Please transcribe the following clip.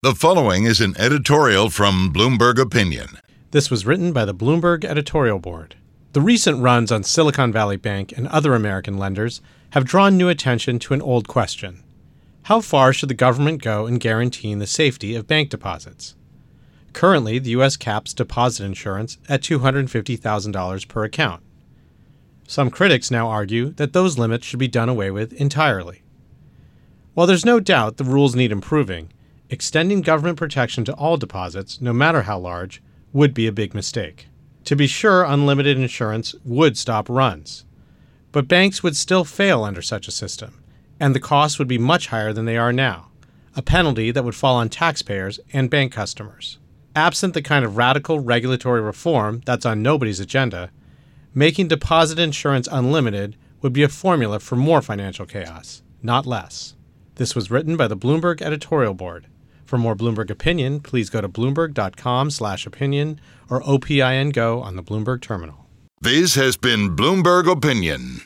The following is an editorial from Bloomberg Opinion. This was written by the Bloomberg editorial board. The recent runs on Silicon Valley Bank and other American lenders have drawn new attention to an old question How far should the government go in guaranteeing the safety of bank deposits? Currently, the U.S. caps deposit insurance at $250,000 per account. Some critics now argue that those limits should be done away with entirely. While there's no doubt the rules need improving, extending government protection to all deposits, no matter how large, would be a big mistake. To be sure, unlimited insurance would stop runs. But banks would still fail under such a system, and the costs would be much higher than they are now, a penalty that would fall on taxpayers and bank customers. Absent the kind of radical regulatory reform that's on nobody's agenda, making deposit insurance unlimited would be a formula for more financial chaos, not less. This was written by the Bloomberg editorial board. For more Bloomberg opinion, please go to bloomberg.com/opinion or OPIN Go on the Bloomberg terminal. This has been Bloomberg Opinion.